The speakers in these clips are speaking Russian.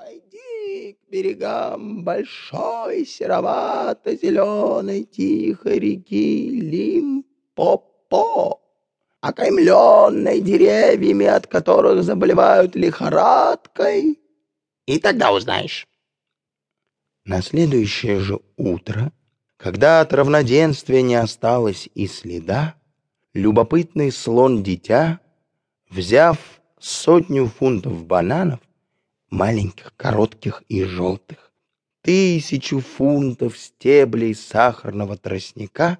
Пойди к берегам большой серовато-зеленой тихой реки Лимпопо, окаймленной деревьями, от которых заболевают лихорадкой, и тогда узнаешь. На следующее же утро, когда от равноденствия не осталось и следа, любопытный слон-дитя, взяв сотню фунтов бананов, маленьких, коротких и желтых, тысячу фунтов стеблей сахарного тростника,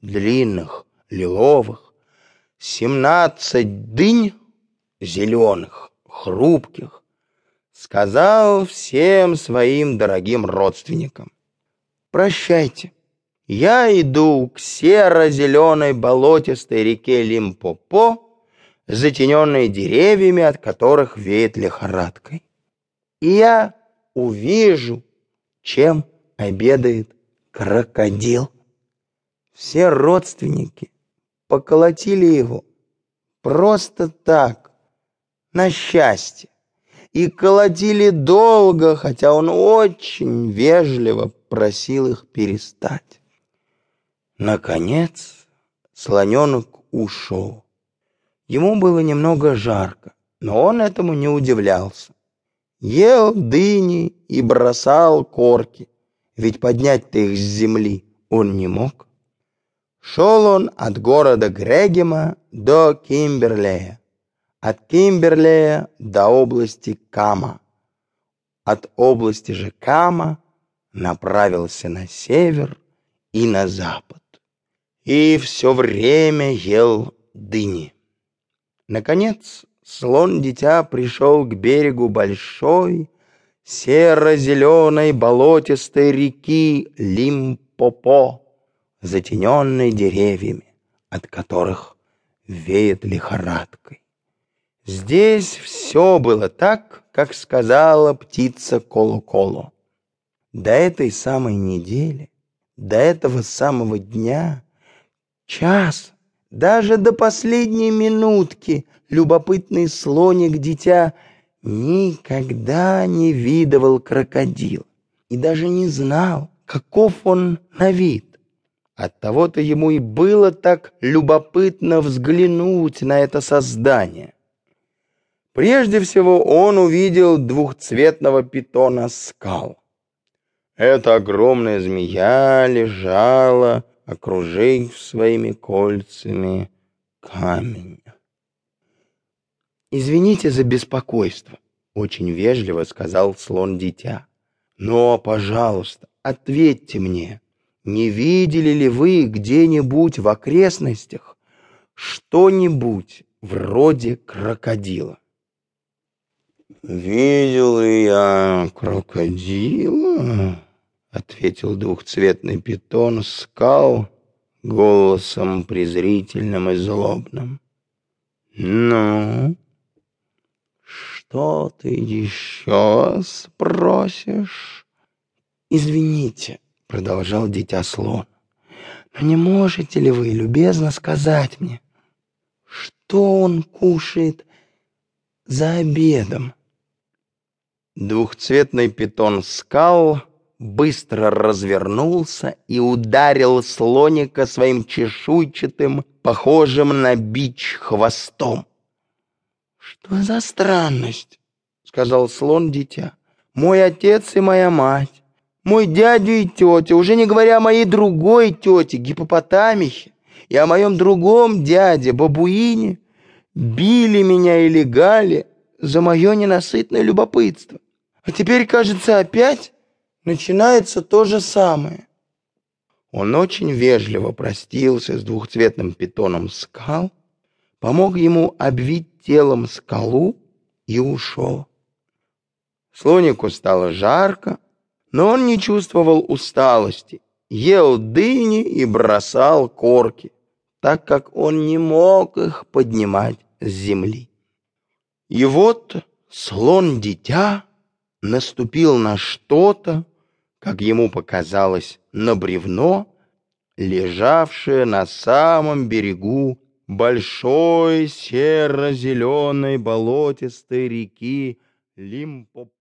длинных, лиловых, семнадцать дынь зеленых, хрупких, сказал всем своим дорогим родственникам. «Прощайте, я иду к серо-зеленой болотистой реке Лимпопо, затененной деревьями, от которых веет лихорадкой. И я увижу, чем обедает крокодил. Все родственники поколотили его просто так, на счастье, и колотили долго, хотя он очень вежливо просил их перестать. Наконец слоненок ушел. Ему было немного жарко, но он этому не удивлялся. Ел дыни и бросал корки, ведь поднять-то их с земли он не мог. Шел он от города Грегема до Кимберлея, от Кимберлея до области Кама. От области же Кама направился на север и на запад. И все время ел дыни. Наконец, слон-дитя пришел к берегу большой, серо-зеленой болотистой реки Лимпопо, затененной деревьями, от которых веет лихорадкой. Здесь все было так, как сказала птица Коло-Коло. До этой самой недели, до этого самого дня, час, даже до последней минутки любопытный слоник-дитя никогда не видывал крокодила и даже не знал, каков он на вид. Оттого-то ему и было так любопытно взглянуть на это создание. Прежде всего он увидел двухцветного питона скал. Эта огромная змея лежала, окружив своими кольцами камень. «Извините за беспокойство», — очень вежливо сказал слон-дитя. «Но, пожалуйста, ответьте мне, не видели ли вы где-нибудь в окрестностях что-нибудь вроде крокодила?» «Видел я крокодила?» — ответил двухцветный питон скал голосом презрительным и злобным. «Ну, что ты еще спросишь?» «Извините», — продолжал дитя слон, «но не можете ли вы любезно сказать мне, что он кушает за обедом?» Двухцветный питон скал быстро развернулся и ударил слоника своим чешуйчатым, похожим на бич хвостом. «Что за странность?» — сказал слон-дитя. «Мой отец и моя мать, мой дядя и тетя, уже не говоря о моей другой тете, гипопотамихе, и о моем другом дяде, бабуине, били меня и легали за мое ненасытное любопытство. А теперь, кажется, опять начинается то же самое». Он очень вежливо простился с двухцветным питоном скал, помог ему обвить телом скалу и ушел. Слонику стало жарко, но он не чувствовал усталости, ел дыни и бросал корки, так как он не мог их поднимать с земли. И вот слон-дитя наступил на что-то, как ему показалось, на бревно, лежавшее на самом берегу большой серо-зеленой болотистой реки Лимпопо.